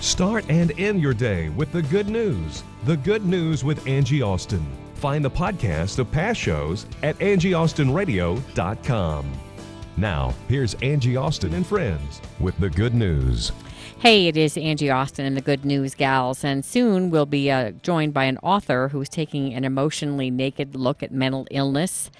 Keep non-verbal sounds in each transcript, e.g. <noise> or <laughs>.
Start and end your day with the good news. The good news with Angie Austin. Find the podcast of past shows at angieaustinradio.com. Now, here's Angie Austin and friends with the good news. Hey, it is Angie Austin and the Good News Gals, and soon we'll be uh, joined by an author who's taking an emotionally naked look at mental illness.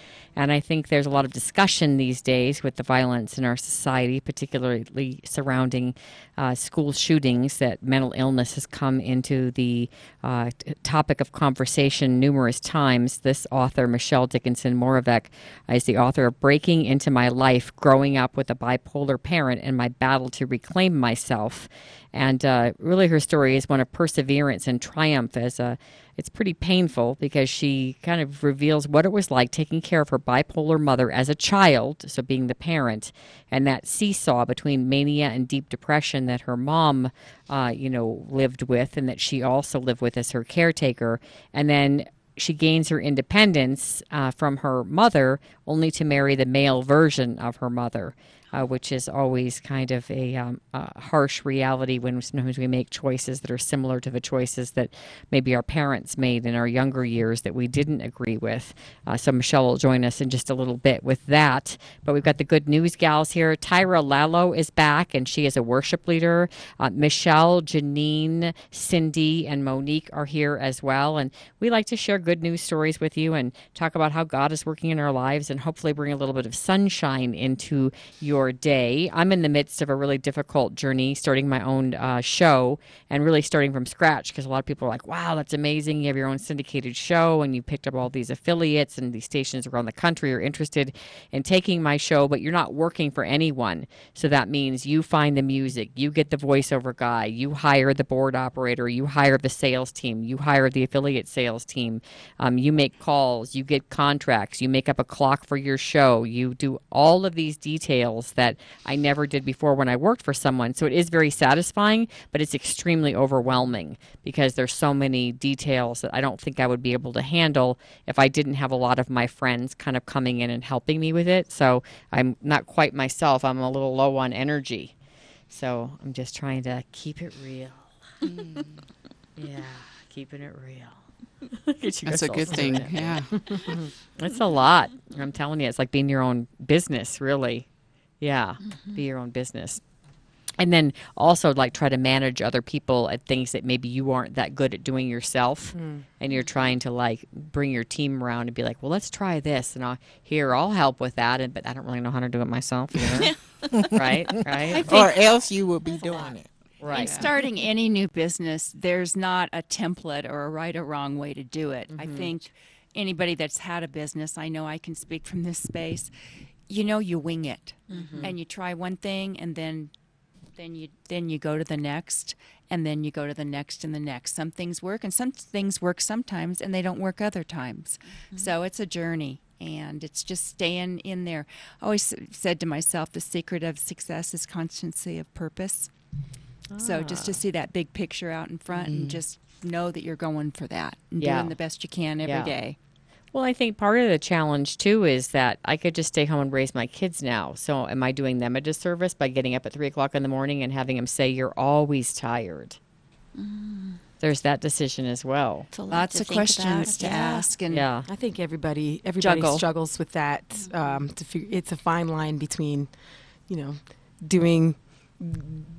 And I think there's a lot of discussion these days with the violence in our society, particularly surrounding uh, school shootings, that mental illness has come into the uh, t- topic of conversation numerous times. This author, Michelle Dickinson Moravec, is the author of Breaking Into My Life Growing Up with a Bipolar Parent and My Battle to Reclaim Myself. And uh, really, her story is one of perseverance and triumph as a it's pretty painful because she kind of reveals what it was like taking care of her bipolar mother as a child, so being the parent, and that seesaw between mania and deep depression that her mom, uh, you know, lived with, and that she also lived with as her caretaker, and then she gains her independence uh, from her mother only to marry the male version of her mother uh, which is always kind of a, um, a, harsh reality when sometimes we make choices that are similar to the choices that maybe our parents made in our younger years that we didn't agree with. Uh, so Michelle will join us in just a little bit with that. But we've got the good news gals here. Tyra Lalo is back, and she is a worship leader. Uh, Michelle, Janine, Cindy, and Monique are here as well. And we like to share good news stories with you and talk about how God is working in our lives and hopefully bring a little bit of sunshine into your day. I'm in the midst of a really difficult journey, starting my own uh, show and really starting from scratch because a lot of people are like, wow, that's amazing. You have your own syndicated show and you picked up all these affiliates and these stations around the country are interested in taking my show, but you're not working for anyone. So that means you find the music, you get the voiceover guy, you hire the board operator, you hire the sales team, you hire the affiliate sales team, um, you make calls, you get contracts, you make up a clock for your show, you do all of these details that I never did before when I worked for someone. So it is very satisfying, but it's extremely overwhelming because there's so many details that I don't think I would be able to handle if I didn't have a lot of my friends kind of coming in and helping me with it. So I'm not quite myself. I'm a little low on energy. So I'm just trying to keep it real. Mm. yeah, keeping it real. <laughs> That's a good thing. Yeah. <laughs> it's a lot. I'm telling you, it's like being your own business, really. Yeah, Mm-hmm. be your own business. And then also like try to manage other people at things that maybe you aren't that good at doing yourself, Mm. and you're trying to like bring your team around and be like, well, let's try this, and I'll here I'll help with that, and but I don't really know how to do it myself either. <laughs> right, right, or else you will be doing it. right. In starting any new business, there's not a template or a right or wrong way to do it. I think anybody that's had a business, I know I can speak from this space, you know you wing it. Mm-hmm. And you try one thing and then then you then you go to the next and then you go to the next and the next. Some things work and some things work sometimes and they don't work other times. Mm-hmm. So it's a journey and it's just staying in there. I always said to myself the secret of success is constancy of purpose. So just to ah. see that big picture out in front and mm-hmm. just know that you're going for that and Yeah. doing the best you can every day. Yeah. Well, I think part of the challenge too is that I could just stay home and raise my kids now. So, am I doing them a disservice by getting up at three o'clock in the morning and having them say, You're always tired? There's that decision as well. A lot Lots of questions about. to Yeah. ask and Yeah. I think everybody everybody Juggle. struggles with that. Um, to figure, it's a fine line between, you know, doing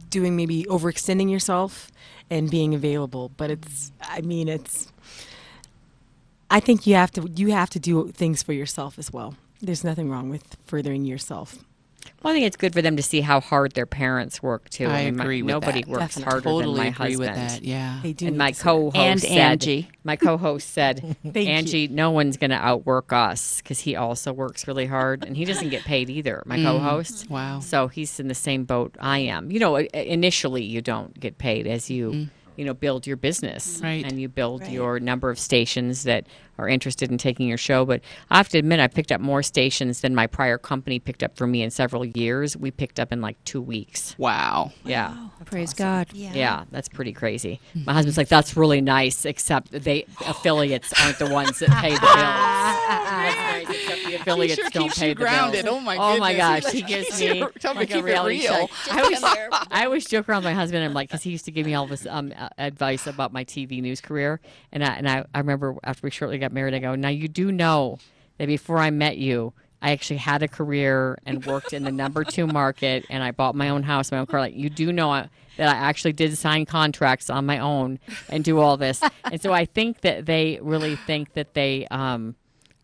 doing maybe overextending yourself and being available. But it's I mean it's I think you have to you have to do things for yourself as well. There's nothing wrong with furthering yourself. Well, I think it's good for them to see how hard their parents work too. I mean, my- agree with nobody that. works Definitely. harder Totally than my agree with husband. that, yeah. They do And my to see that. co-host And said, Angie. <laughs> my co-host said, <laughs> Thank you. Angie, no one's going to outwork us because he also works really hard and he doesn't get paid either. My Mm. co-host. Wow. So he's in the same boat I am. You know, initially you don't get paid as you. You know, build your business. Right. and you build your number of stations that are interested in taking your show. But I have to admit, I picked up more stations than my prior company picked up for me in several years. We picked up in like two weeks. Wow. Yeah. Praise God. Yeah, that's pretty crazy. My husband's like, that's really nice, except they affiliates aren't the ones that pay the bills. <laughs> That's nice, except the affiliates sure don't pay the grounded. bills. Oh, my Oh my gosh, He he gives me you- <laughs> tell me like keep a it reality real. check. <laughs> I always, I always joke around with my husband. I'm like, because he used to give me all this um, uh, advice about my TV news career, and I and I, I remember after we shortly got married, I go, now you do know that before I met you. I actually had a career and worked in the number two market, and I bought my own house, my own car. Like you do know I, that I actually did sign contracts on my own and do all this, and so I think that they really think that they um,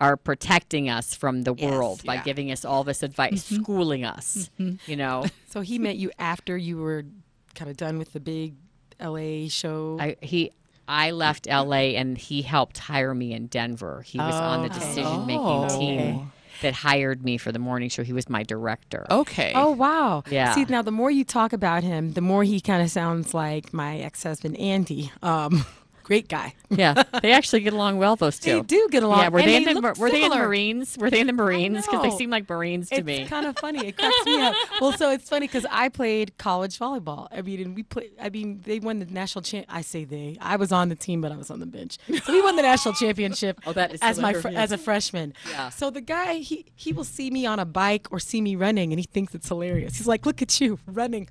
are protecting us from the world by Yeah. giving us all this advice, schooling us. You know, So he met you after you were kind of done with the big LA show. I he. I left LA and he helped hire me in Denver. He was on the decision making Oh. team that hired me for the morning show. He was my director. Okay. Oh wow! Yeah. See, now the more you talk about him, the more he kind of sounds like my ex-husband Andy. Um, great guy. Yeah, they actually get along well. Those <laughs> two. They do get along. Yeah, were and they, in the were they in the. Marines? Were they in the Marines? Because they seem like Marines to it's me. It's kind of funny. It cracks me up. <laughs> Well, so it's funny because I played college volleyball. I mean, and we played. I mean, they won the national champ. I say they. I was on the team, but I was on the bench. So we won the national championship. <laughs> Oh, that is as my fr- as a freshman. Yeah. So the guy he he will see me on a bike or see me running, and he thinks it's hilarious. He's like, "Look at you running.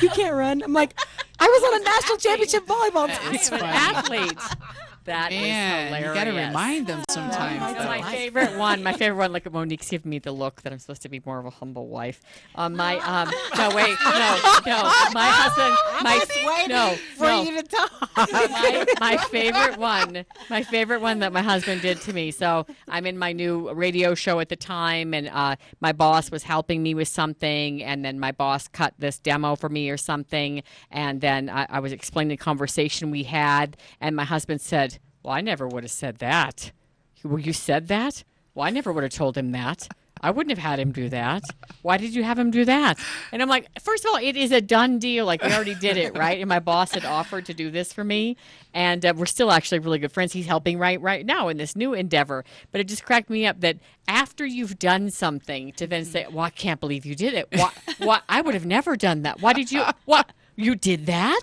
you can't run." I'm like, "I was on a national championship volleyball team." It's I'm an athlete. That is Man, hilarious. you got to remind them sometimes. That's my favorite one. My favorite one. Look at Monique's giving me the look that I'm supposed to be more of a humble wife. Um, my um, no wait, no, no. My husband, <laughs> my no, no. <laughs> my, my favorite one, my favorite one that my husband did to me. So I'm in my new radio show at the time, and uh, my boss was helping me with something, and then my boss cut this demo for me or something, and then I, I was explaining the conversation we had, and my husband said, "Well, I never would have said that." Well, you said that? Well, I never would have told him that. I wouldn't have had him do that. Why did you have him do that? And I'm like, first of all, it is a done deal. Like we already did it, right? And my boss had offered to do this for me, and uh, we're still actually really good friends. He's helping right right now in this new endeavor. But it just cracked me up that after you've done something, to then say, "Well, I can't believe you did it. Why? why I would have never done that. Why did you? What?" You did that,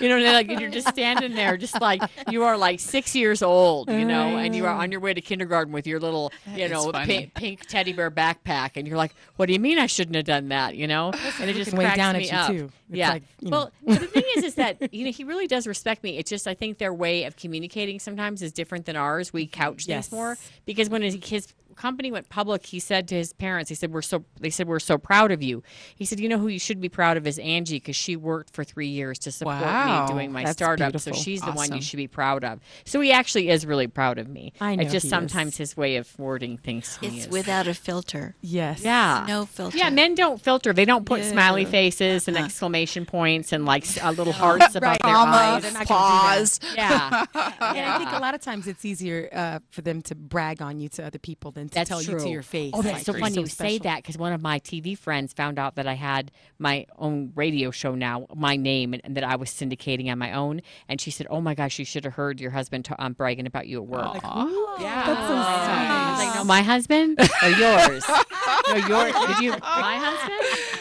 you know, and like you're just standing there, just like you are like six years old, you know, and you are on your way to kindergarten with your little, you know, pink, pink teddy bear backpack, and you're like, "What do you mean I shouldn't have done that?" You know, and it just cracks down me at you, up. too. It's yeah. like, you know. well, the thing is, is that you know he really does respect me. It's just I think their way of communicating sometimes is different than ours. We couch Yes. things more because when his, his company went public, he said to his parents, he said, "We're so," they said, "We're so proud of you." He said, "You know who you should be proud of is Angie because she worked for three years to support Wow. me doing my That's startup. beautiful. So she's the one you should be proud of." So he actually is really proud of me. I know It's just he is. sometimes his way of wording things. to me It's is- without a filter. Yes. yeah. No filter. Yeah, men don't filter. They don't put smiley faces and exclamation points and like s- uh, little hearts above their Comma, eyes. They're not gonna pause. Yeah. <laughs> And I think a lot of times it's easier uh, for them to brag on you to other people than to That's tell true. you to your face. Oh, that's like, so you're funny you say that because one of my TV friends found out that I had my own radio show now, my name, and, and that I was syndicating on my own. And she said, "Oh my gosh, you should have heard your husband t- um, bragging about you at work." yeah, That's so I sweet. like, no, my husband or yours? <laughs> no, yours. Did you? My husband?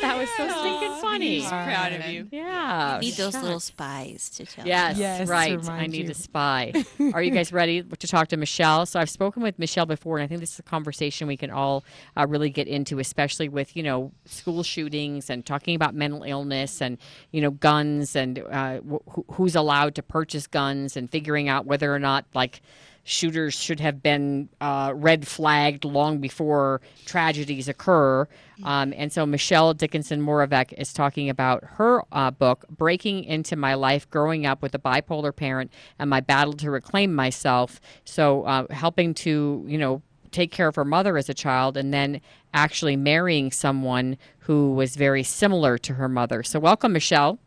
Yeah, I thought that was so stinking funny. proud of you. Yeah, Need those little spies to tell. Yes, Yes, to right. I need you. a spy. Are you guys <laughs> ready to talk to Michelle? So I've spoken with Michelle before, and I think this is a conversation we can all uh, really get into, especially with you know school shootings and talking about mental illness and you know guns and uh, wh- who's allowed to purchase guns and figuring out whether or not like shooters should have been uh, red flagged long before tragedies occur. Um, and so Michelle Dickinson Moravec is talking about her uh, book, Breaking Into My Life Growing Up with a Bipolar Parent and My Battle to Reclaim Myself. So uh, helping to, you know, take care of her mother as a child and then actually marrying someone who was very similar to her mother. So, welcome, Michelle.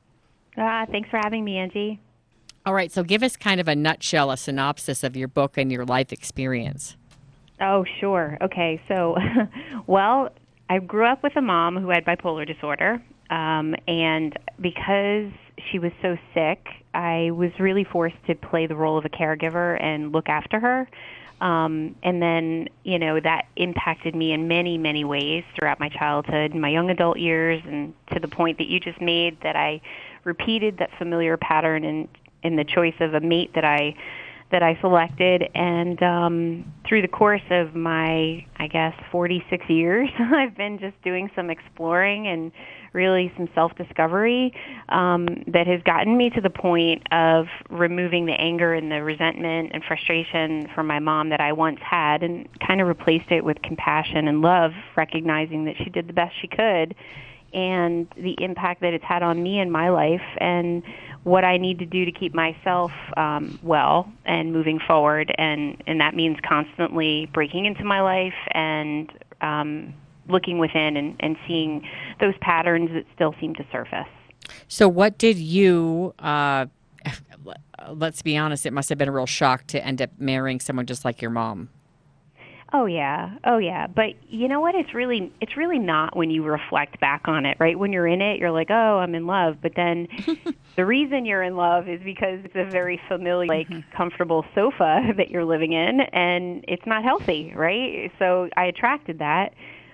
Uh, thanks for having me, Angie. All right, so give us kind of a nutshell, a synopsis of your book and your life experience. Oh, sure. Okay, so, <laughs> well, I grew up with a mom who had bipolar disorder, um, and because she was so sick, I was really forced to play the role of a caregiver and look after her. Um, and then, you know, that impacted me in many, many ways throughout my childhood and my young adult years, and to the point that you just made that I repeated that familiar pattern in in the choice of a mate that I that I selected. And um, through the course of my, I guess, 46 years, <laughs> I've been just doing some exploring and really some self discovery um, that has gotten me to the point of removing the anger and the resentment and frustration from my mom that I once had and kind of replaced it with compassion and love, recognizing that she did the best she could and the impact that it's had on me in my life and what I need to do to keep myself um, well and moving forward. And, and that means constantly breaking into my life and um, looking within and, and seeing those patterns that still seem to surface. So, what did you? Uh, <laughs> let's be honest; it must have been a real shock to end up marrying someone just like your mom. Oh yeah. Oh yeah. But you know what? It's really it's really not when you reflect back on it, right? When you're in it, you're like, "Oh, I'm in love." But then <laughs> the reason you're in love is because it's a very familiar like comfortable sofa <laughs> that you're living in and it's not healthy, right? So I attracted that.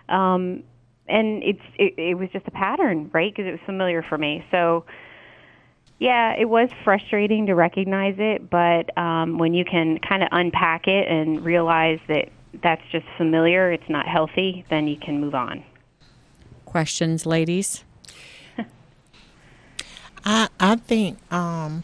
Um and it's it, it was just a pattern, right? Because it was familiar for me. So yeah, it was frustrating to recognize it, but um, when you can kind of unpack it and realize that that's just familiar, it's not healthy, then you can move on. Questions, ladies? <laughs> I I think um,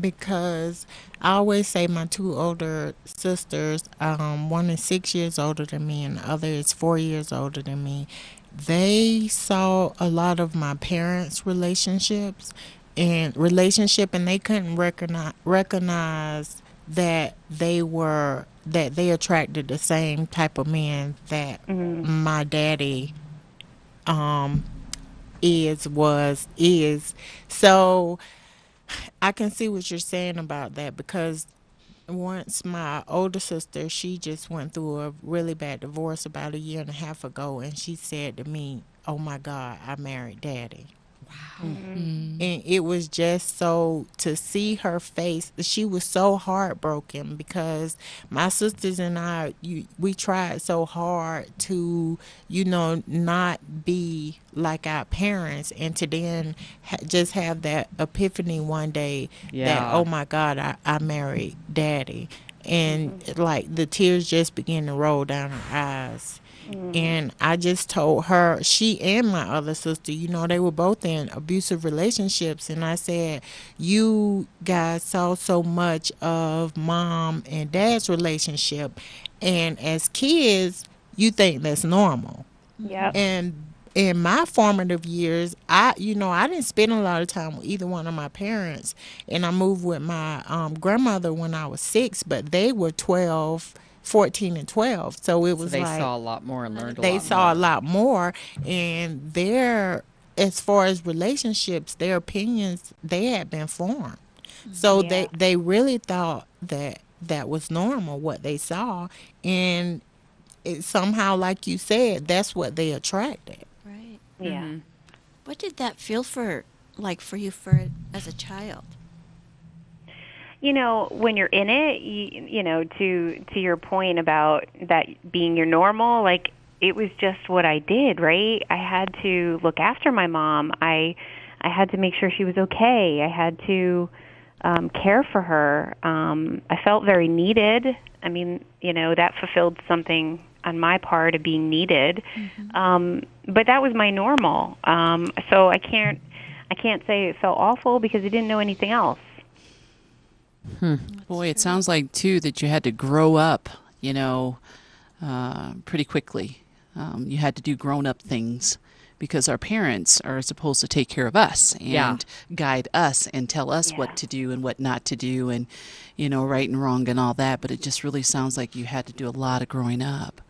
because I always say my two older sisters, um, one is six years older than me and the other is four years older than me. They saw a lot of my parents' relationships and relationship, and they couldn't recognize recognize that they were that they attracted the same type of men that mm-hmm. my daddy um is was is so i can see what you're saying about that because once my older sister she just went through a really bad divorce about a year and a half ago and she said to me oh my god i married daddy Mm-hmm. And it was just so to see her face. She was so heartbroken because my sisters and I, you, we tried so hard to, you know, not be like our parents, and to then ha- just have that epiphany one day yeah. that oh my God, I, I married daddy, and mm-hmm. like the tears just began to roll down her eyes Mm-hmm. And I just told her, she and my other sister, you know, they were both in abusive relationships. And I said, You guys saw so much of mom and dad's relationship. And as kids, you think that's normal. Yeah. And in my formative years, I, you know, I didn't spend a lot of time with either one of my parents. And I moved with my um, grandmother when I was six, but they were 12 14 and 12. So it was so they like saw a lot more and learned a they saw more. a lot more and their as far as relationships, their opinions they had been formed. So yeah. they they really thought that that was normal what they saw and it somehow like you said that's what they attracted. Right. Yeah. Mm-hmm. What did that feel for like for you for as a child? You know when you're in it you, you know to to your point about that being your normal like it was just what I did right? I had to look after my mom. I I had to make sure she was okay. I had to um care for her. Um I felt very needed. I mean you know that fulfilled something on my part of being needed. Mm-hmm. um but that was my normal. Um so I can't I can't say it felt awful because I didn't know anything else Hmm. Boy, it sounds like too that you had to grow up, you know, uh, pretty quickly. Um, you had to do grown up things because our parents are supposed to take care of us and Yeah. guide us and tell us what to do and what not to do and you know right and wrong and all that but it just really sounds like you had to do a lot of growing up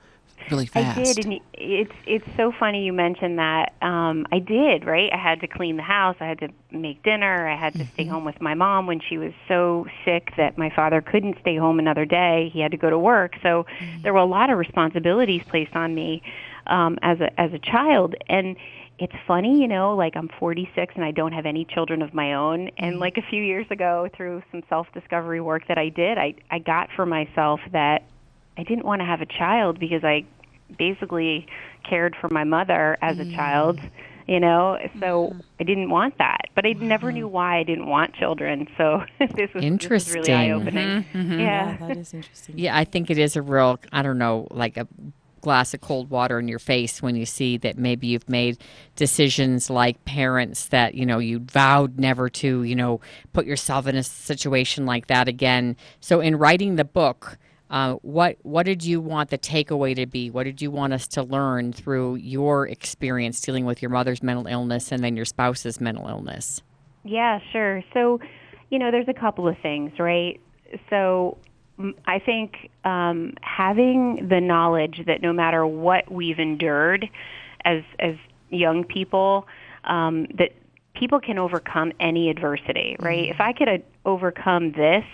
really fast I did, and it's it's so funny you mentioned that. Um, I did, right? I had to clean the house. I had to make dinner. I had to stay home with my mom when she was so sick that my father couldn't stay home another day. He had to go to work. So there were a lot of responsibilities placed on me um, as a as a child, and it's funny, you know, like I'm 46 and I don't have any children of my own. And like a few years ago, through some self discovery work that I did, I I got for myself that I didn't want to have a child because I basically cared for my mother as a child, you know. So I didn't want that, but I never knew why I didn't want children. <laughs> So this was, this was really eye opening. Mhm, mhm. Yeah. that is interesting. Yeah, I think it is a real, I don't know, like a glass of cold water in your face when you see that maybe you've made decisions like parents that, you know, you vowed never to, you know, put yourself in a situation like that again. So in writing the book, uh, what what did you want the takeaway to be? What did you want us to learn through your experience dealing with your mother's mental illness and then your spouse's mental illness? Yeah, sure. So, you know, there's a couple of things, right? So, I think um, having the knowledge that no matter what we've endured as as young people, um, that people can overcome any adversity, right? If I could uh, overcome this,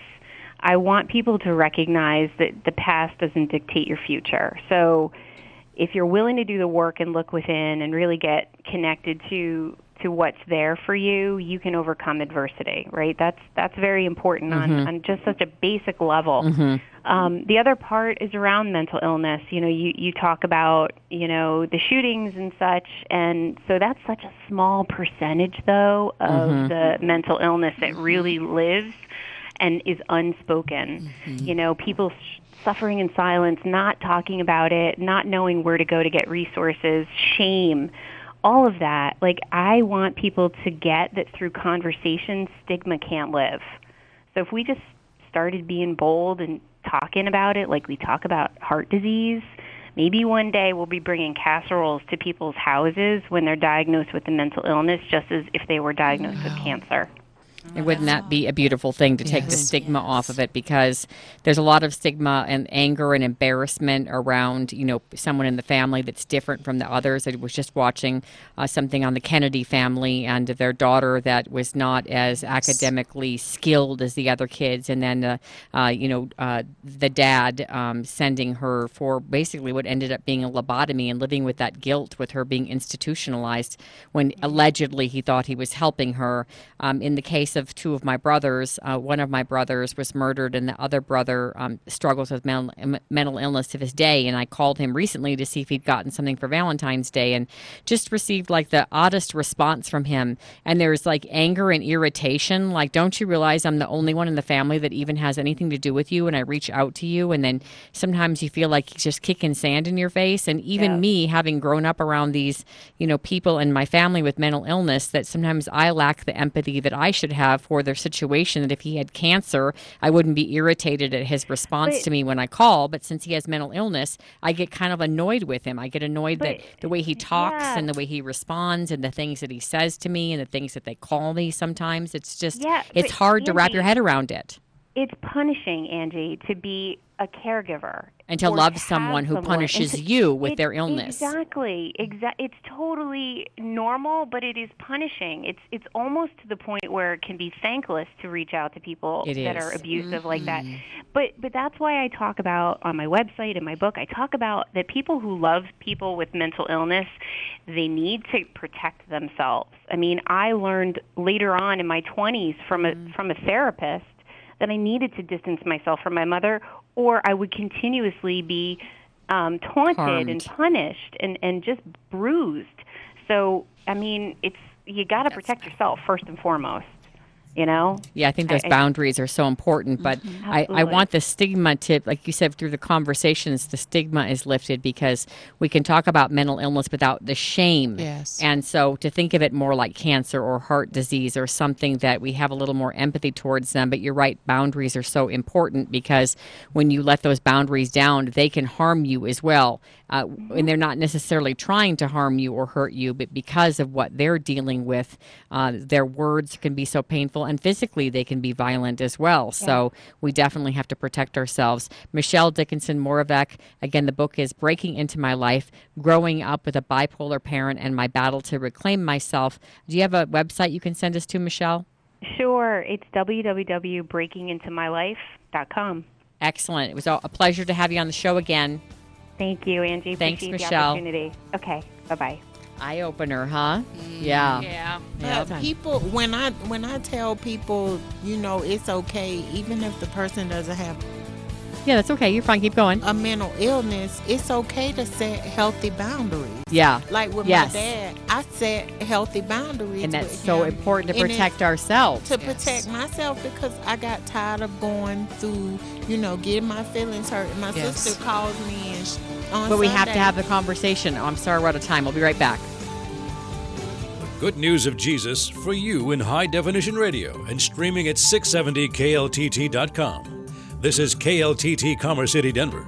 I want people to recognize that the past doesn't dictate your future. So, if you're willing to do the work and look within and really get connected to to what's there for you, you can overcome adversity, right? That's that's very important on, Mhm. on just such a basic level. Mhm. Um, the other part is around mental illness. You know, you you talk about you know the shootings and such, and so that's such a small percentage though of Mhm. the mental illness that really lives and is unspoken. Mm-hmm. You know, people suffering in silence, not talking about it, not knowing where to go to get resources, shame, all of that. Like, I want people to get that through conversation, stigma can't live. So if we just started being bold and talking about it like we talk about heart disease, maybe one day we'll be bringing casseroles to people's houses when they're diagnosed with a mental illness just as if they were diagnosed with cancer. And wouldn't that be a beautiful thing to take the Yes. stigma off of it? Because there's a lot of stigma and anger and embarrassment around, you know, someone in the family that's different from the others. I was just watching uh, something on the Kennedy family and their daughter that was not as academically skilled as the other kids, and then, uh, uh, you know, uh, the dad um, sending her for basically what ended up being a lobotomy and living with that guilt with her being institutionalized when allegedly he thought he was helping her. Um, in the case of two of my brothers, uh, one of my brothers was murdered, and the other brother um, struggles with mental, mental illness to this day. And I called him recently to see if he'd gotten something for Valentine's Day, and just received like the oddest response from him. And there's like anger and irritation. Like, don't you realize I'm the only one in the family that even has anything to do with you? And I reach out to you, and then sometimes you feel like he's just kicking sand in your face. And even Yeah. me, having grown up around these, you know, people in my family with mental illness, that sometimes I lack the empathy that I should have for their situation. That if he had cancer, I wouldn't be irritated at his response But- to me when I call. But since he has mental illness, I get kind of annoyed with him. I get annoyed that the way he talks yeah. and the way he responds and the things that he says to me and the things that they call me sometimes. It's just, Yeah, it's but hard to wrap your head around it. It's punishing, Angie, to be a caregiver And to love someone who someone- punishes to- you with it- their illness. Exactly. Exa- it's totally normal, but it is punishing. It's it's almost to the point where it can be thankless to reach out to people It that is. are abusive like that. Mhm. But but that's why I talk about on my website and my book. I talk about that people who love people with mental illness, they need to protect themselves. I mean, I learned later on in my 20s from a from a therapist that I needed to distance myself from my mother, or I would continuously be um, taunted and punished and and just bruised. So I mean, it's you got to protect yourself first and foremost. You know. Yeah, I think those I- I- boundaries are so important. But I, I want the stigma to, like you said, through the conversations, the stigma is lifted because we can talk about mental illness without the shame. Yes. And so to think of it more like cancer or heart disease or something that we have a little more empathy towards them. But you're right, boundaries are so important because when you let those boundaries down, they can harm you as well. Uh, and they're not necessarily trying to harm you or hurt you, but because of what they're dealing with, uh, their words can be so painful, and physically they can be violent as well. So we definitely have to protect ourselves. Michelle Dickinson Moravec, again, the book is Breaking Into My Life Growing Up with a Bipolar Parent and My Battle to Reclaim Myself. Do you have a website you can send us to, Michelle? Sure. It's www.breakingintomylife.com. Excellent. It was a pleasure to have you on the show again. Thank you, Angie. Thanks, Appreciate Michelle. The opportunity. Okay. Bye bye. Eye opener, huh? Mm, yeah. Yeah. Yeah. But people, when I when I tell people, you know, it's okay, even if the person doesn't have Yeah, that's okay. You're fine. Keep going. a mental illness, it's okay to set healthy boundaries. Yeah. Like with Yes. my dad, I set healthy boundaries. And that's with so him. important to And protect ourselves. To protect myself because I got tired of going through, you know, getting my feelings hurt. And my Yes. sister calls me and sh on But we have to have the conversation. Oh, I'm sorry we're out of time. We'll be right back. Good news of Jesus for you in high definition radio and streaming at 670kltt.com. This is KLTT Commerce City, Denver.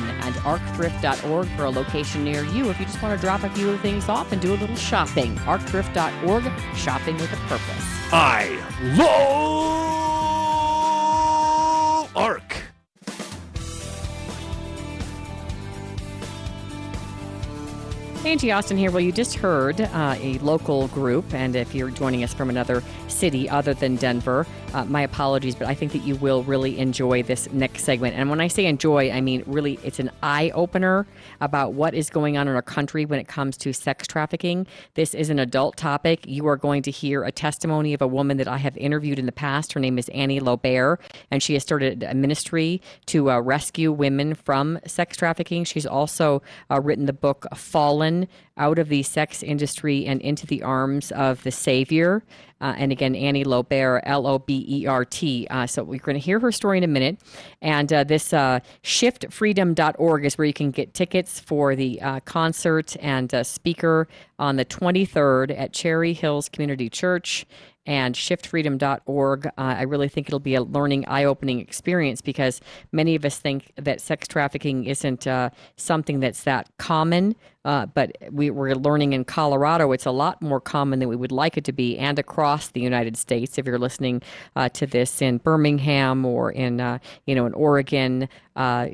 and arcthrift.org for a location near you if you just want to drop a few things off and do a little shopping. Arcthrift.org, shopping with a purpose. I love Arc. Angie Austin here. Well, you just heard uh, a local group, and if you're joining us from another city other than Denver, uh, my apologies, but I think that you will really enjoy this next segment. And when I say enjoy, I mean really it's an eye opener about what is going on in our country when it comes to sex trafficking. This is an adult topic. You are going to hear a testimony of a woman that I have interviewed in the past. Her name is Annie Lobert, and she has started a ministry to uh, rescue women from sex trafficking. She's also uh, written the book Fallen Out of the Sex Industry and Into the Arms of the Savior. Uh, and again, Annie Lobert, L O B E R T. Uh, so we're going to hear her story in a minute. And uh, this uh, shiftfreedom.org is where you can get tickets for the uh, concert and uh, speaker on the 23rd at Cherry Hills Community Church and shiftfreedom.org. Uh, I really think it'll be a learning, eye opening experience because many of us think that sex trafficking isn't uh, something that's that common. Uh, but we, we're learning in Colorado it's a lot more common than we would like it to be, and across the United States. If you're listening uh, to this in Birmingham or in uh, you know in Oregon, uh,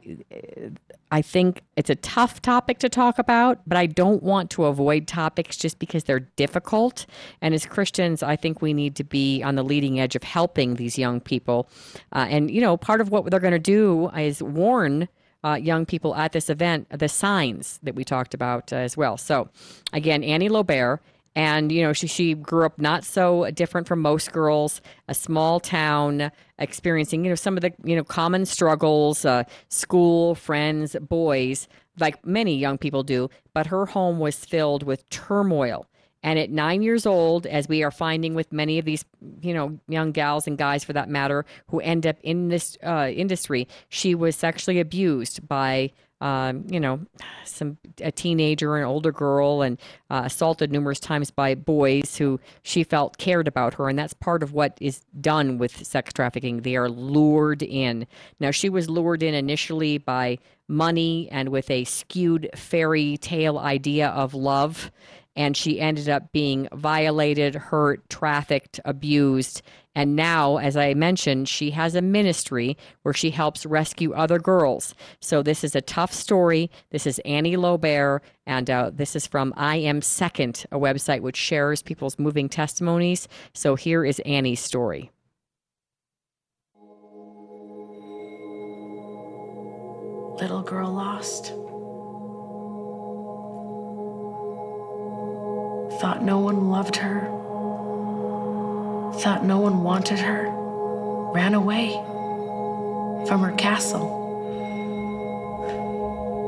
I think it's a tough topic to talk about, but I don't want to avoid topics just because they're difficult. And as Christians, I think we need to be on the leading edge of helping these young people. Uh, and, you know, part of what they're going to do is warn uh, young people at this event the signs that we talked about uh, as well. So, again, Annie Lobert. And you know, she she grew up not so different from most girls, a small town, experiencing you know some of the you know common struggles, uh, school, friends, boys, like many young people do. But her home was filled with turmoil. And at nine years old, as we are finding with many of these, you know, young gals and guys for that matter, who end up in this uh, industry, she was sexually abused by um, you know, some a teenager, an older girl, and uh, assaulted numerous times by boys who she felt cared about her, and that's part of what is done with sex trafficking. They are lured in. Now, she was lured in initially by money and with a skewed fairy tale idea of love. And she ended up being violated, hurt, trafficked, abused. And now, as I mentioned, she has a ministry where she helps rescue other girls. So this is a tough story. This is Annie Lobert, and uh, this is from I Am Second, a website which shares people's moving testimonies. So here is Annie's story. Little girl lost. Thought no one loved her. Thought no one wanted her. Ran away from her castle.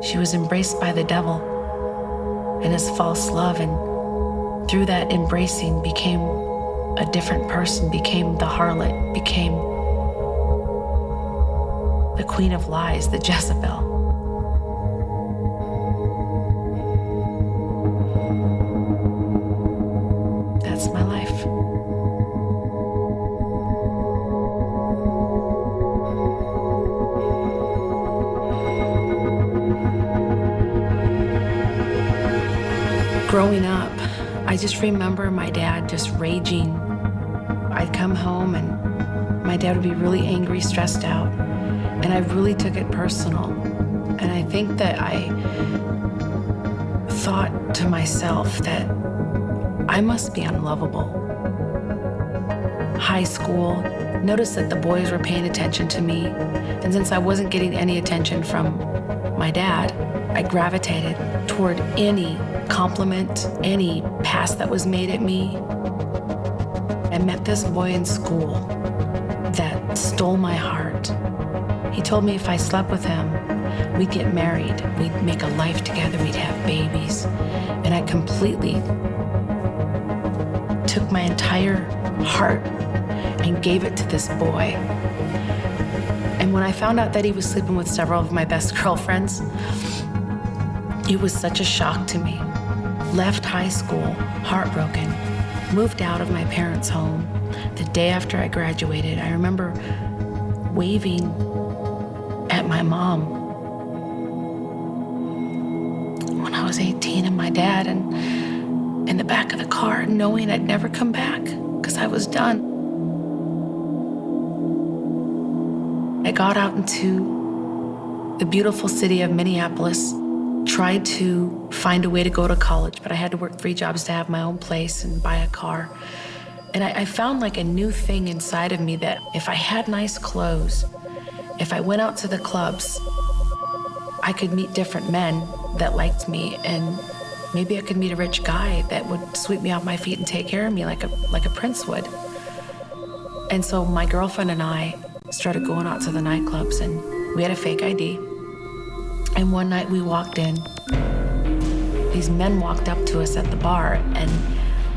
She was embraced by the devil and his false love, and through that embracing, became a different person, became the harlot, became the queen of lies, the Jezebel. Just remember my dad just raging. I'd come home and my dad would be really angry, stressed out, and I really took it personal. And I think that I thought to myself that I must be unlovable. High school, noticed that the boys were paying attention to me, and since I wasn't getting any attention from my dad, I gravitated toward any compliment, any pass that was made at me. I met this boy in school that stole my heart. He told me if I slept with him, we'd get married, we'd make a life together, we'd have babies. And I completely took my entire heart and gave it to this boy. And when I found out that he was sleeping with several of my best girlfriends, it was such a shock to me. Left high school, heartbroken, moved out of my parents' home. The day after I graduated, I remember waving at my mom when I was 18 and my dad and in the back of the car knowing I'd never come back because I was done. I got out into the beautiful city of Minneapolis, tried to find a way to go to college, but I had to work three jobs to have my own place and buy a car. And I, I found like a new thing inside of me that if I had nice clothes, if I went out to the clubs, I could meet different men that liked me and maybe I could meet a rich guy that would sweep me off my feet and take care of me like a like a prince would. And so my girlfriend and I started going out to the nightclubs and we had a fake ID. And one night we walked in. These men walked up to us at the bar and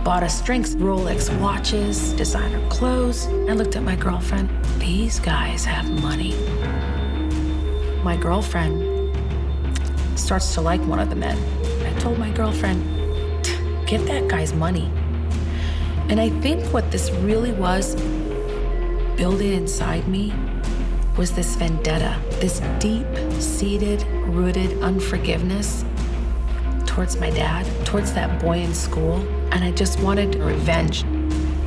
bought us drinks, Rolex watches, designer clothes. I looked at my girlfriend. These guys have money. My girlfriend starts to like one of the men. I told my girlfriend, get that guy's money. And I think what this really was building inside me was this vendetta, this deep seated, rooted unforgiveness towards my dad, towards that boy in school. And I just wanted revenge.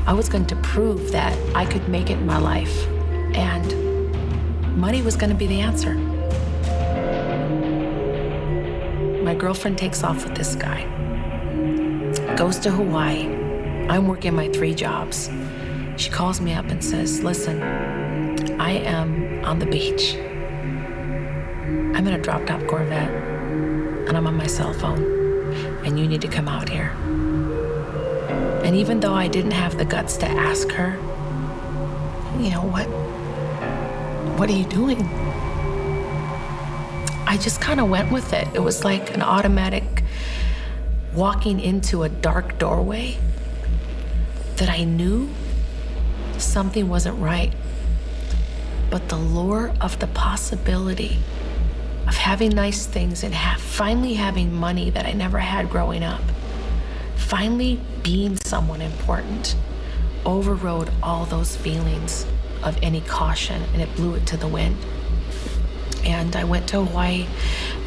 I was going to prove that I could make it in my life. And money was going to be the answer. My girlfriend takes off with this guy, goes to Hawaii. I'm working my three jobs. She calls me up and says, Listen, I am on the beach. I'm in a drop top Corvette and I'm on my cell phone, and you need to come out here. And even though I didn't have the guts to ask her, you know, what what are you doing? I just kind of went with it. It was like an automatic walking into a dark doorway that I knew something wasn't right. But the lure of the possibility of having nice things and ha- finally having money that I never had growing up, finally being someone important, overrode all those feelings of any caution and it blew it to the wind. And I went to Hawaii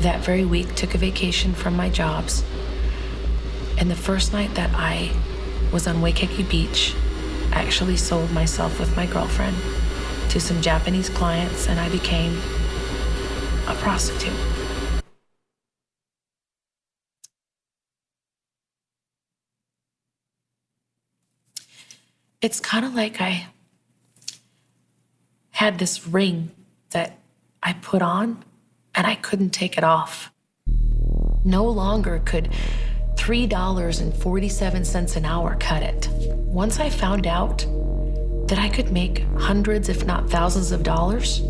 that very week, took a vacation from my jobs. And the first night that I was on Waikiki Beach, I actually sold myself with my girlfriend to some Japanese clients and I became a prostitute. It's kind of like I had this ring that I put on and I couldn't take it off. No longer could $3.47 an hour cut it. Once I found out that I could make hundreds, if not thousands of dollars,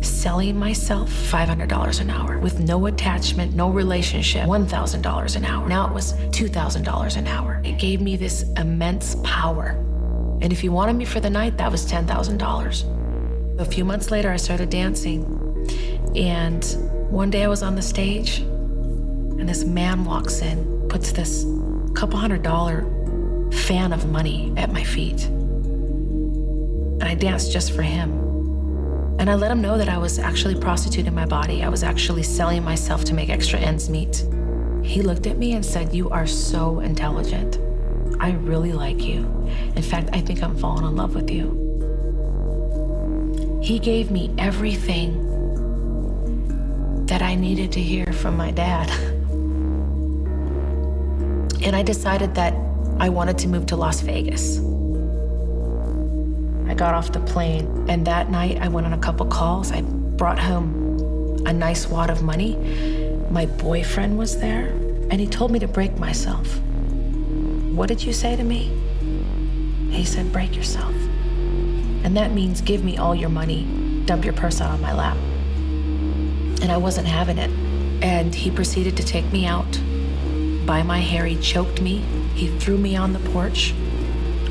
selling myself $500 an hour with no attachment, no relationship, $1,000 an hour. Now it was $2,000 an hour. It gave me this immense power. And if you wanted me for the night, that was $10,000. A few months later, I started dancing. And one day I was on the stage, and this man walks in, puts this couple hundred dollar fan of money at my feet. And I danced just for him. And I let him know that I was actually prostituting my body. I was actually selling myself to make extra ends meet. He looked at me and said, You are so intelligent. I really like you. In fact, I think I'm falling in love with you. He gave me everything that I needed to hear from my dad. <laughs> And I decided that I wanted to move to Las Vegas. I got off the plane, and that night I went on a couple calls. I brought home a nice wad of money. My boyfriend was there, and he told me to break myself. What did you say to me? He said, break yourself. And that means give me all your money, dump your purse out on my lap. And I wasn't having it. And he proceeded to take me out. By my hair, he choked me. He threw me on the porch,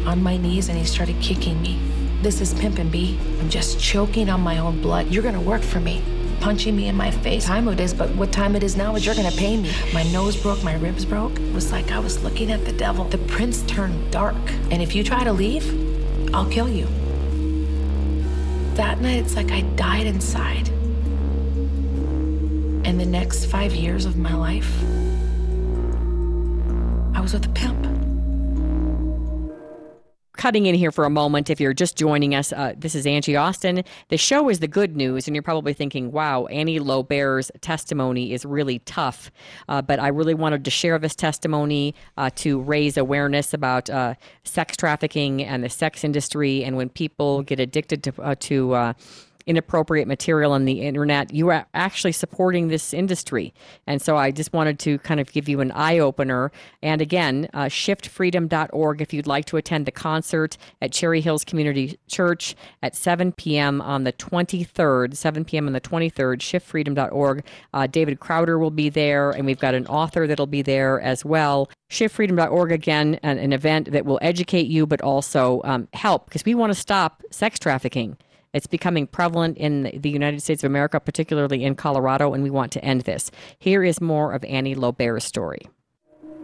on my knees, and he started kicking me. This is pimpin' B. I'm just choking on my own blood. You're gonna work for me. Punching me in my face. Time it is, but what time it is now is you're gonna pay me. My nose broke, my ribs broke. It was like I was looking at the devil. The prince turned dark. And if you try to leave, I'll kill you. That night, it's like I died inside. And the next five years of my life, I was with a pimp. Cutting in here for a moment, if you're just joining us, uh, this is Angie Austin. The show is the good news, and you're probably thinking, wow, Annie Lobert's testimony is really tough. Uh, but I really wanted to share this testimony uh, to raise awareness about uh, sex trafficking and the sex industry, and when people get addicted to, uh, to uh, inappropriate material on the internet, you are actually supporting this industry. And so I just wanted to kind of give you an eye opener. And again, uh, shiftfreedom.org if you'd like to attend the concert at Cherry Hills Community Church at 7 p.m. on the 23rd, 7 p.m. on the 23rd, shiftfreedom.org. Uh, David Crowder will be there, and we've got an author that'll be there as well. Shiftfreedom.org, again, an, an event that will educate you, but also um, help because we want to stop sex trafficking. It's becoming prevalent in the United States of America, particularly in Colorado, and we want to end this. Here is more of Annie Lobert's story.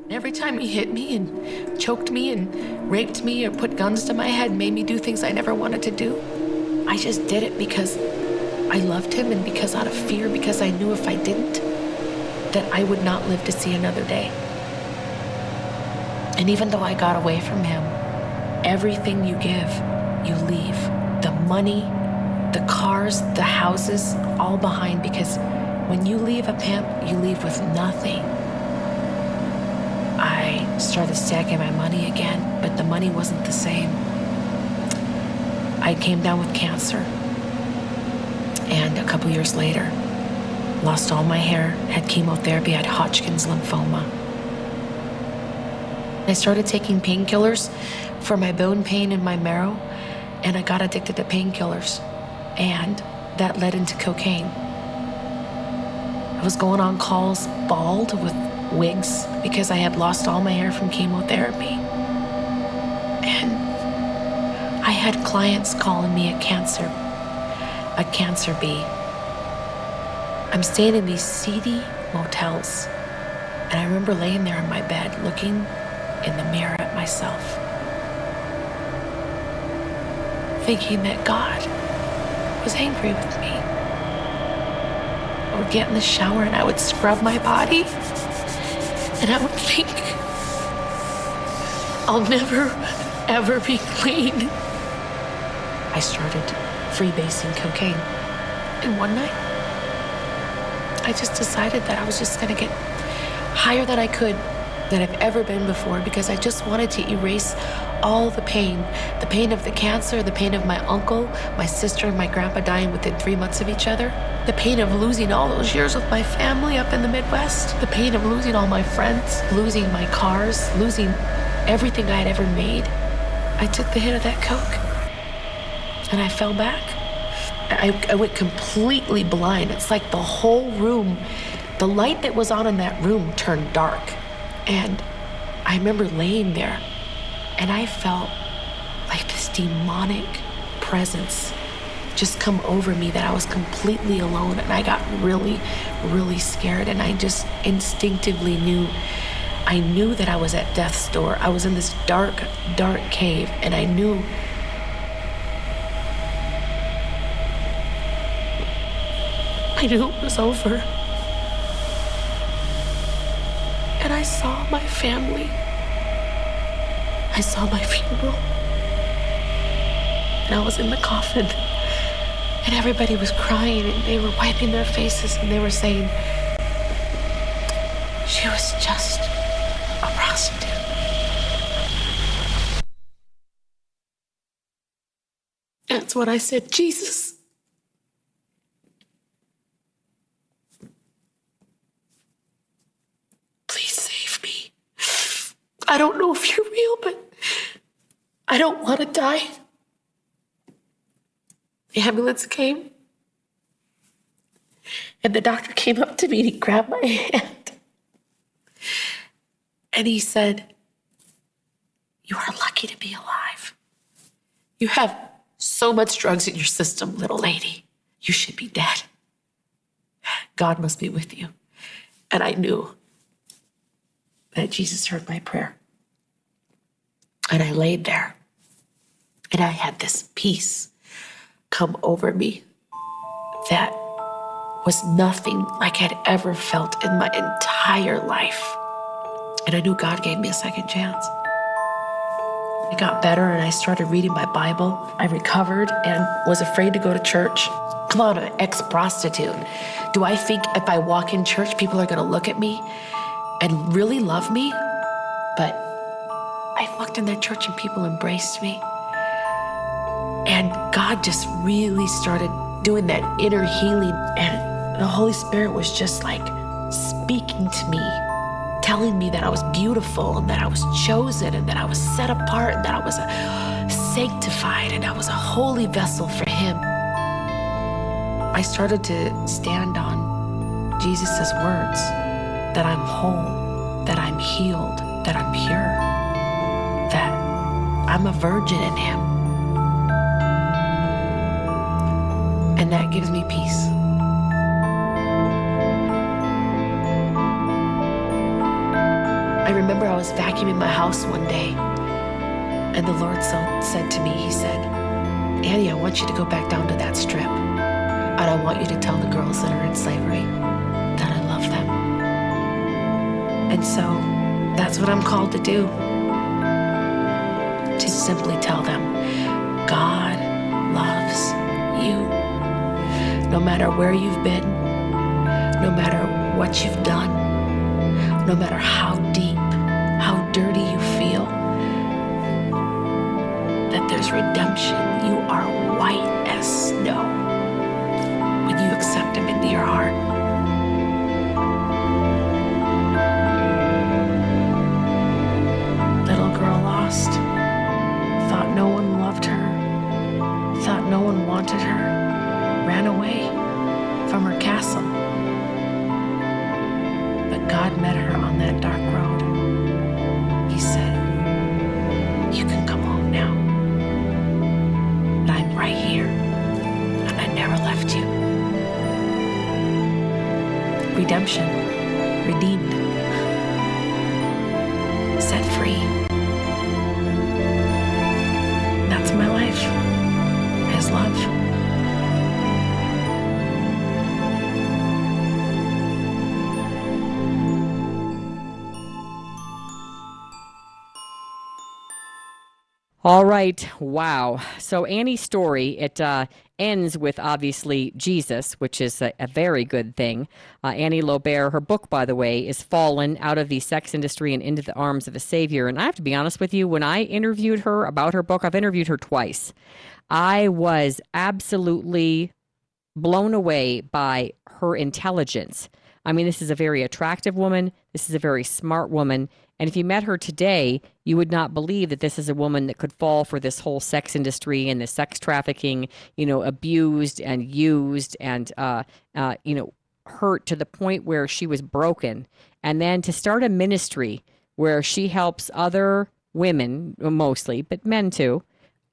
Every time he hit me and choked me and raped me or put guns to my head, made me do things I never wanted to do, I just did it because I loved him and because out of fear, because I knew if I didn't, that I would not live to see another day. And even though I got away from him, everything you give, you leave. The money, the cars, the houses, all behind because when you leave a pimp, you leave with nothing. I started stacking my money again, but the money wasn't the same. I came down with cancer. And a couple years later, lost all my hair, had chemotherapy, had Hodgkin's lymphoma. I started taking painkillers for my bone pain and my marrow, and I got addicted to painkillers. And that led into cocaine. I was going on calls bald with wigs because I had lost all my hair from chemotherapy. And I had clients calling me a cancer, a cancer bee. I'm staying in these seedy motels. And I remember laying there in my bed looking in the mirror at myself, thinking that God was angry with me. I would get in the shower and I would scrub my body, and I would think, I'll never, ever be clean. I started freebasing cocaine. And one night, I just decided that I was just gonna get higher than I could than I've ever been before because I just wanted to erase all the pain the pain of the cancer, the pain of my uncle, my sister, and my grandpa dying within three months of each other, the pain of losing all those years with my family up in the Midwest, the pain of losing all my friends, losing my cars, losing everything I had ever made. I took the hit of that Coke and I fell back. I, I went completely blind. It's like the whole room, the light that was on in that room turned dark. And I remember laying there and I felt like this demonic presence just come over me that I was completely alone and I got really, really scared. And I just instinctively knew I knew that I was at death's door. I was in this dark, dark cave, and I knew I knew it was over. And I saw my family. I saw my funeral. And I was in the coffin. And everybody was crying and they were wiping their faces and they were saying, she was just a prostitute. That's what I said, Jesus. Please save me. I don't know if you're real, but I don't want to die. The ambulance came, and the doctor came up to me and he grabbed my <laughs> hand. And he said, You are lucky to be alive. You have so much drugs in your system, little lady. You should be dead. God must be with you. And I knew that Jesus heard my prayer. And I laid there and I had this peace come over me that was nothing like I'd ever felt in my entire life. And I knew God gave me a second chance. I got better and I started reading my Bible. I recovered and was afraid to go to church. I'm not an ex prostitute. Do I think if I walk in church, people are going to look at me and really love me? But I walked in that church and people embraced me. And God just really started doing that inner healing. And the Holy Spirit was just like speaking to me, telling me that I was beautiful and that I was chosen and that I was set apart and that I was uh, sanctified and I was a holy vessel for Him. I started to stand on Jesus' words that I'm whole, that I'm healed, that I'm pure, that I'm a virgin in Him. And that gives me peace. I remember I was vacuuming my house one day, and the Lord said to me, He said, Annie, I want you to go back down to that strip, and I want you to tell the girls that are in slavery that I love them. And so that's what I'm called to do. To simply tell them, God No matter where you've been, no matter what you've done, no matter how deep, how dirty you feel, that there's redemption. You are never left you. Redemption, redeemed, set free. That's my life. His love. All right. Wow. So Annie's story it uh, ends with obviously Jesus, which is a, a very good thing. Uh, Annie Lobert, her book, by the way, is "Fallen Out of the Sex Industry and Into the Arms of a Savior." And I have to be honest with you, when I interviewed her about her book, I've interviewed her twice. I was absolutely blown away by her intelligence. I mean, this is a very attractive woman. This is a very smart woman. And if you met her today, you would not believe that this is a woman that could fall for this whole sex industry and the sex trafficking, you know, abused and used and, uh, uh, you know, hurt to the point where she was broken. And then to start a ministry where she helps other women, mostly, but men too,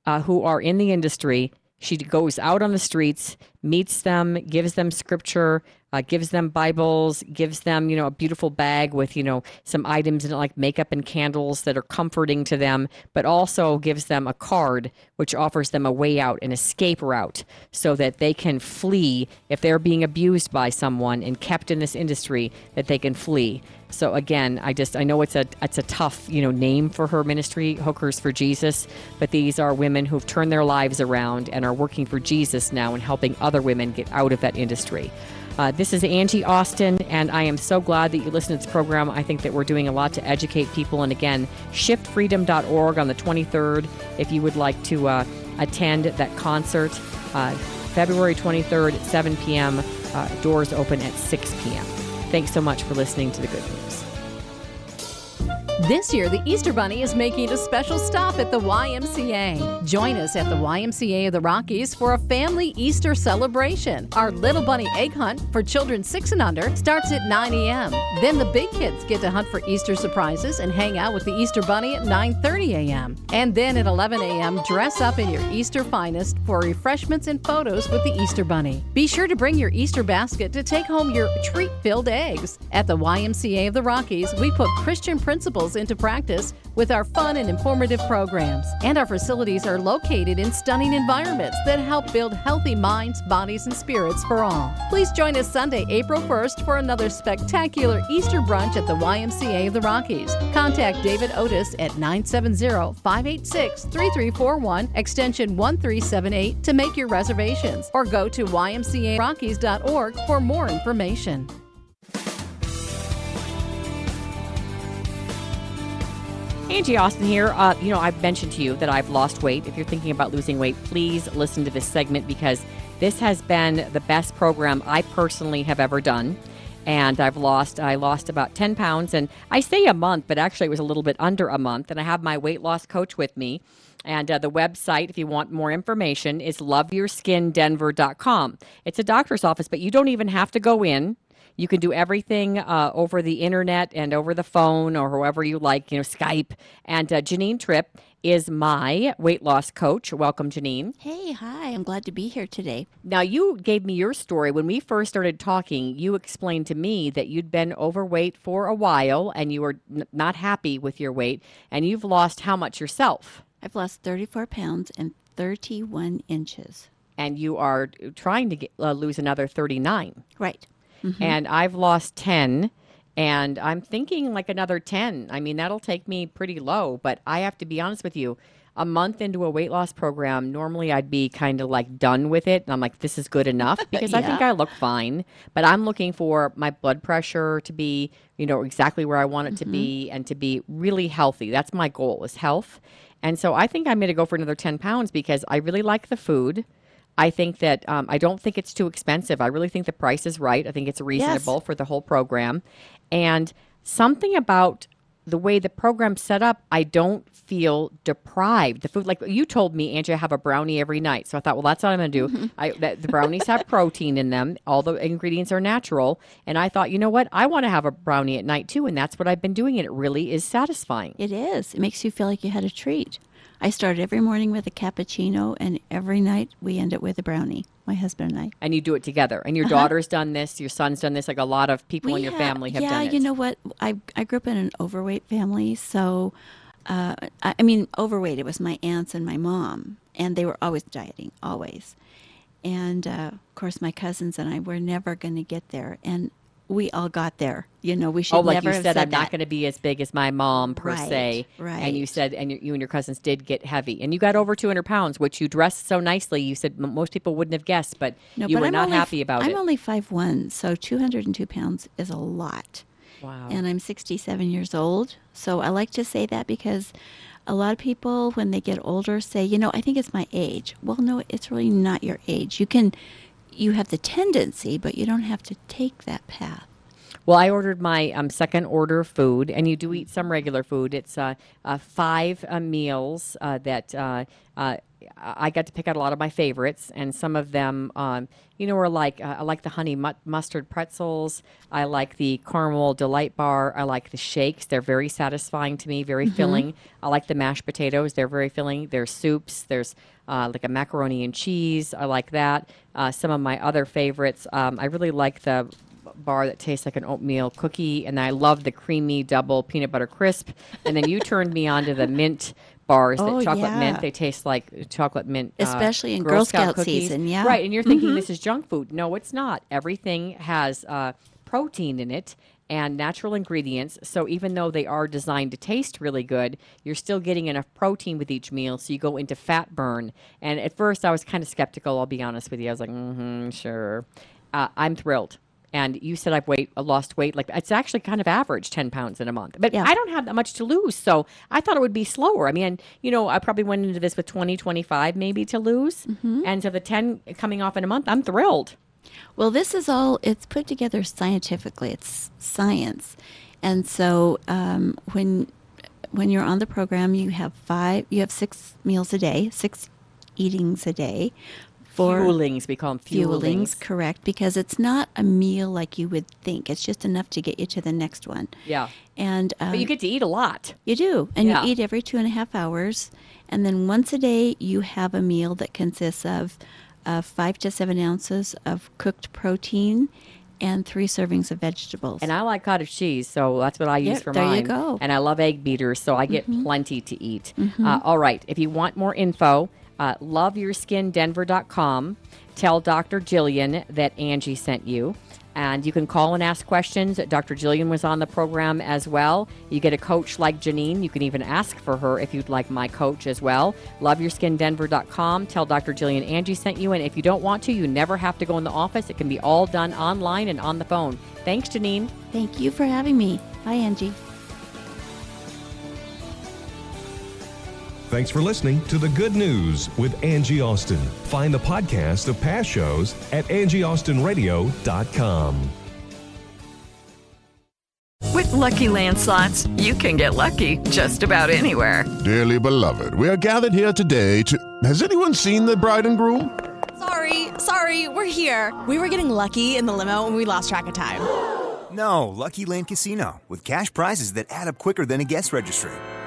uh, who are in the industry. She goes out on the streets, meets them, gives them scripture, uh, gives them Bibles, gives them, you know, a beautiful bag with, you know, some items in it like makeup and candles that are comforting to them, but also gives them a card which offers them a way out, an escape route, so that they can flee if they're being abused by someone and kept in this industry, that they can flee. So again, I just I know it's a it's a tough you know name for her ministry, Hookers for Jesus, but these are women who've turned their lives around and are working for Jesus now and helping other women get out of that industry. Uh, this is Angie Austin, and I am so glad that you listen to this program. I think that we're doing a lot to educate people. And again, shiftfreedom.org on the 23rd if you would like to uh, attend that concert. Uh, February 23rd at 7 p.m. Uh, doors open at 6 p.m. Thanks so much for listening to the good news. This year, the Easter Bunny is making a special stop at the YMCA. Join us at the YMCA of the Rockies for a family Easter celebration. Our Little Bunny Egg Hunt for children 6 and under starts at 9 a.m. Then the big kids get to hunt for Easter surprises and hang out with the Easter Bunny at 9:30 a.m. And then at 11 a.m., dress up in your Easter finest for refreshments and photos with the Easter Bunny. Be sure to bring your Easter basket to take home your treat-filled eggs. At the YMCA of the Rockies, we put Christian principles into practice with our fun and informative programs. And our facilities are located in stunning environments that help build healthy minds, bodies, and spirits for all. Please join us Sunday, April 1st for another spectacular Easter brunch at the YMCA of the Rockies. Contact David Otis at 970 586 3341, extension 1378 to make your reservations, or go to ymcarockies.org for more information. Angie Austin here. Uh, you know, I've mentioned to you that I've lost weight. If you're thinking about losing weight, please listen to this segment because this has been the best program I personally have ever done. And I've lost, I lost about 10 pounds. And I say a month, but actually it was a little bit under a month. And I have my weight loss coach with me. And uh, the website, if you want more information, is loveyourskindenver.com. It's a doctor's office, but you don't even have to go in. You can do everything uh, over the internet and over the phone or however you like, you know, Skype. And uh, Janine Tripp is my weight loss coach. Welcome, Janine. Hey, hi. I'm glad to be here today. Now, you gave me your story. When we first started talking, you explained to me that you'd been overweight for a while and you were n- not happy with your weight, and you've lost how much yourself? I've lost 34 pounds and 31 inches. And you are trying to get, uh, lose another 39. Right. Mm-hmm. And I've lost 10 and I'm thinking like another 10. I mean, that'll take me pretty low, but I have to be honest with you. A month into a weight loss program, normally I'd be kind of like done with it. And I'm like, this is good enough <laughs> because I think I look fine. But I'm looking for my blood pressure to be, you know, exactly where I want it to be and to be really healthy. That's my goal is health. And so I think I'm going to go for another 10 pounds because I really like the food. I think that um, I don't think it's too expensive. I really think the price is right. I think it's reasonable for the whole program. And something about the way the program's set up, I don't feel deprived. The food, like you told me, Angie, I have a brownie every night. So I thought, well, that's what I'm going to do. I, that, the brownies have protein in them. All the ingredients are natural. And I thought, you know what? I want to have a brownie at night too. And that's what I've been doing. And it really is satisfying. It is. It makes you feel like you had a treat. I start every morning with a cappuccino, and every night we end it with a brownie, my husband and I. And you do it together. And your Uh-huh. daughter's done this. Your son's done this. Like a lot of people in your ha- family have yeah, done it. Yeah, you know what? I I grew up in an overweight family, so uh, I, I mean, overweight. It was my aunts and my mom, and they were always dieting, always. And uh, of course, my cousins and I were never going to get there, and we all got there. You know, we should oh, like never you said, said I'm not going to be as big as my mom per Right, se. right. And you said, and you, and your cousins did get heavy, and you got over 200 pounds, which you dressed so nicely. You said most people wouldn't have guessed, but No, you but were I'm not only, happy about it. I'm only five one, so 202 pounds is a lot. Wow. And I'm 67 years old, so I like to say that because a lot of people, when they get older, say, you know, I think it's my age. Well, no, it's really not your age. You can, you have the tendency, but you don't have to take that path. Well, I ordered my um, second order of food, and you do eat some regular food. It's uh, uh, five uh, meals uh, that uh, uh, I got to pick out a lot of my favorites, and some of them, um, you know, are like uh, I like the honey mu- mustard pretzels. I like the caramel delight bar. I like the shakes; they're very satisfying to me, very Mhm. filling. I like the mashed potatoes; they're very filling. There's soups. There's uh, like a macaroni and cheese. I like that. Uh, some of my other favorites, um, I really like the bar that tastes like an oatmeal cookie, and I love the creamy double peanut butter crisp. And then you turned me on to the mint bars, Oh, that chocolate yeah. mint. They taste like chocolate mint, uh, Especially in Girl Scout cookies. season, yeah. right. And you're thinking Mhm. this is junk food. No, it's not. Everything has uh, protein in it. And natural ingredients. So, even though they are designed to taste really good, you're still getting enough protein with each meal. So, you go into fat burn. And at first, I was kind of skeptical. I'll be honest with you. I was like, mm-hmm, sure. Uh, I'm thrilled. And you said I've weight, uh, lost weight. Like it's actually kind of average, ten pounds in a month. But I don't have that much to lose, so I thought it would be slower. I mean, you know, I probably went into this with 20, 25 maybe to lose, and so the ten coming off in a month, I'm thrilled. Well, this is all, it's put together scientifically, it's science. And so um, when, when you're on the program, you have five, you have six meals a day, six eatings a day. For Fuelings, we call them fuelings. correct, because it's not a meal like you would think. It's just enough to get you to the next one. Yeah. And um, But you get to eat a lot. You do, and Yeah. you eat every two and a half hours, and then once a day you have a meal that consists of uh, five to seven ounces of cooked protein and three servings of vegetables. And I like cottage cheese, so that's what I use Yeah, for there you go. And I love egg beaters, so I get plenty to eat. Mhm. Uh, all right, if you want more info, uh, loveyourskindenver.com. Tell Dr. Jillian that Angie sent you. And you can call and ask questions. Dr. Jillian was on the program as well. You get a coach like Janine. You can even ask for her if you'd like my coach as well. LoveYourSkinDenver.com. Tell Dr. Jillian Angie sent you. And if you don't want to, you never have to go in the office. It can be all done online and on the phone. Thanks, Janine. Thank you for having me. Bye, Angie. Thanks for listening to The Good News with Angie Austin. Find the podcast of past shows at angieaustinradio.com. With Lucky Land slots, you can get lucky just about anywhere. Dearly beloved, we are gathered here today to. Has anyone seen the bride and groom? Sorry, sorry, we're here. We were getting lucky in the limo and we lost track of time. No, Lucky Land Casino, with cash prizes that add up quicker than a guest registry.